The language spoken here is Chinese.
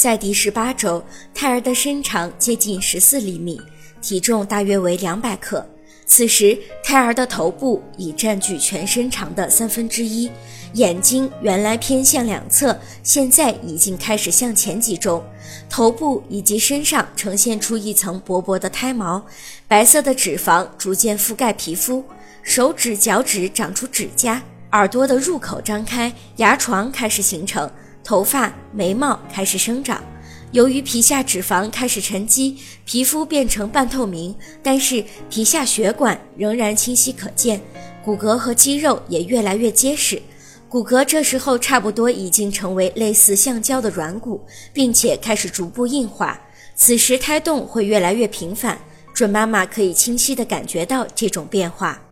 在第十八周，胎儿的身长接近十四厘米，体重大约为两百克。此时，胎儿的头部已占据全身长的三分之一，眼睛原来偏向两侧，现在已经开始向前集中，头部以及身上呈现出一层薄薄的胎毛，白色的脂肪逐渐覆盖皮肤，手指、脚趾长出指甲，耳朵的入口张开，牙床开始形成。头发、眉毛开始生长，由于皮下脂肪开始沉积，皮肤变成半透明，但是皮下血管仍然清晰可见，骨骼和肌肉也越来越结实。骨骼这时候差不多已经成为类似橡胶的软骨，并且开始逐步硬化。此时胎动会越来越频繁，准妈妈可以清晰地感觉到这种变化。